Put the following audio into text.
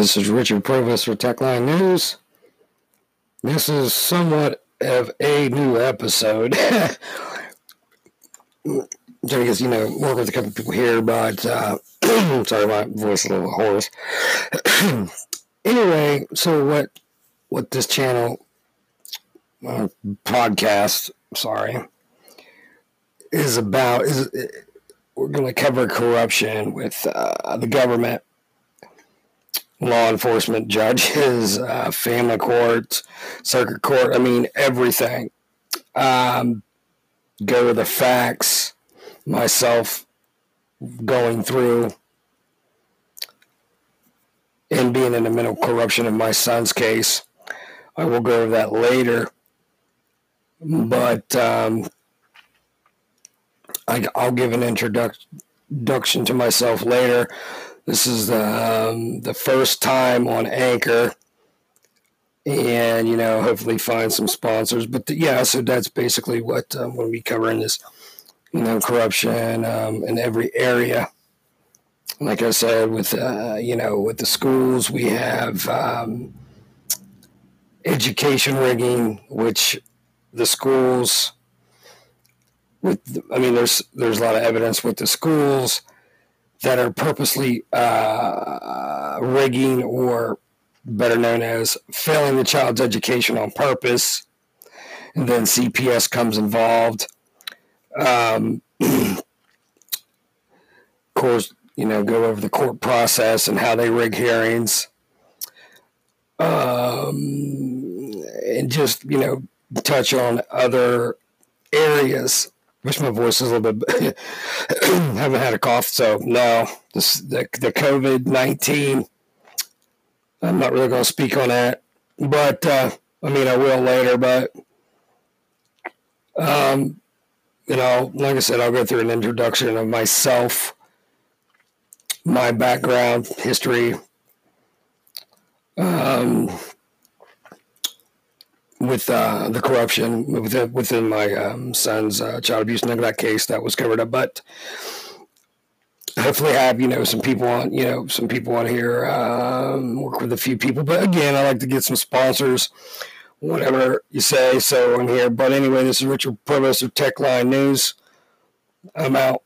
This is Richard Provost for Techline News. This is somewhat of a new episode. because, you know, work with a couple people here, but uh, sorry, my voice is a little hoarse. anyway, so what what this channel uh, podcast, sorry, is about is we're going to cover corruption with uh, the government law enforcement judges, uh, family courts, circuit court. I mean, everything. Um, go to the facts. Myself going through and being in the mental corruption of my son's case. I will go over that later. But um, I, will give an introduction to myself later. This is um, the first time on Anchor, and you know, hopefully find some sponsors. But the, yeah, so that's basically what um, we'll be covering this, you know, corruption um, in every area. Like I said, with uh, you know, with the schools, we have um, education rigging, which the schools with I mean there's there's a lot of evidence with the schools that are purposely uh, rigging or better known as failing the child's education on purpose. And then CPS comes involved. Um, of course, you know, go over the court process and how they rig hearings. Um, and just, you know, touch on other areas wish my voice is a little bit. haven't had a cough, so no. This the the COVID nineteen. I'm not really going to speak on that, but uh, I mean I will later. But um, you know, like I said, I'll go through an introduction of myself, my background, history. Um, with uh, the corruption within, within my um, son's uh, child abuse neglect case that was covered up. But hopefully, have you know some people on you know some people on here um, work with a few people. But again, I like to get some sponsors, whatever you say. So on here. But anyway, this is Richard Provost of Techline News. I'm out.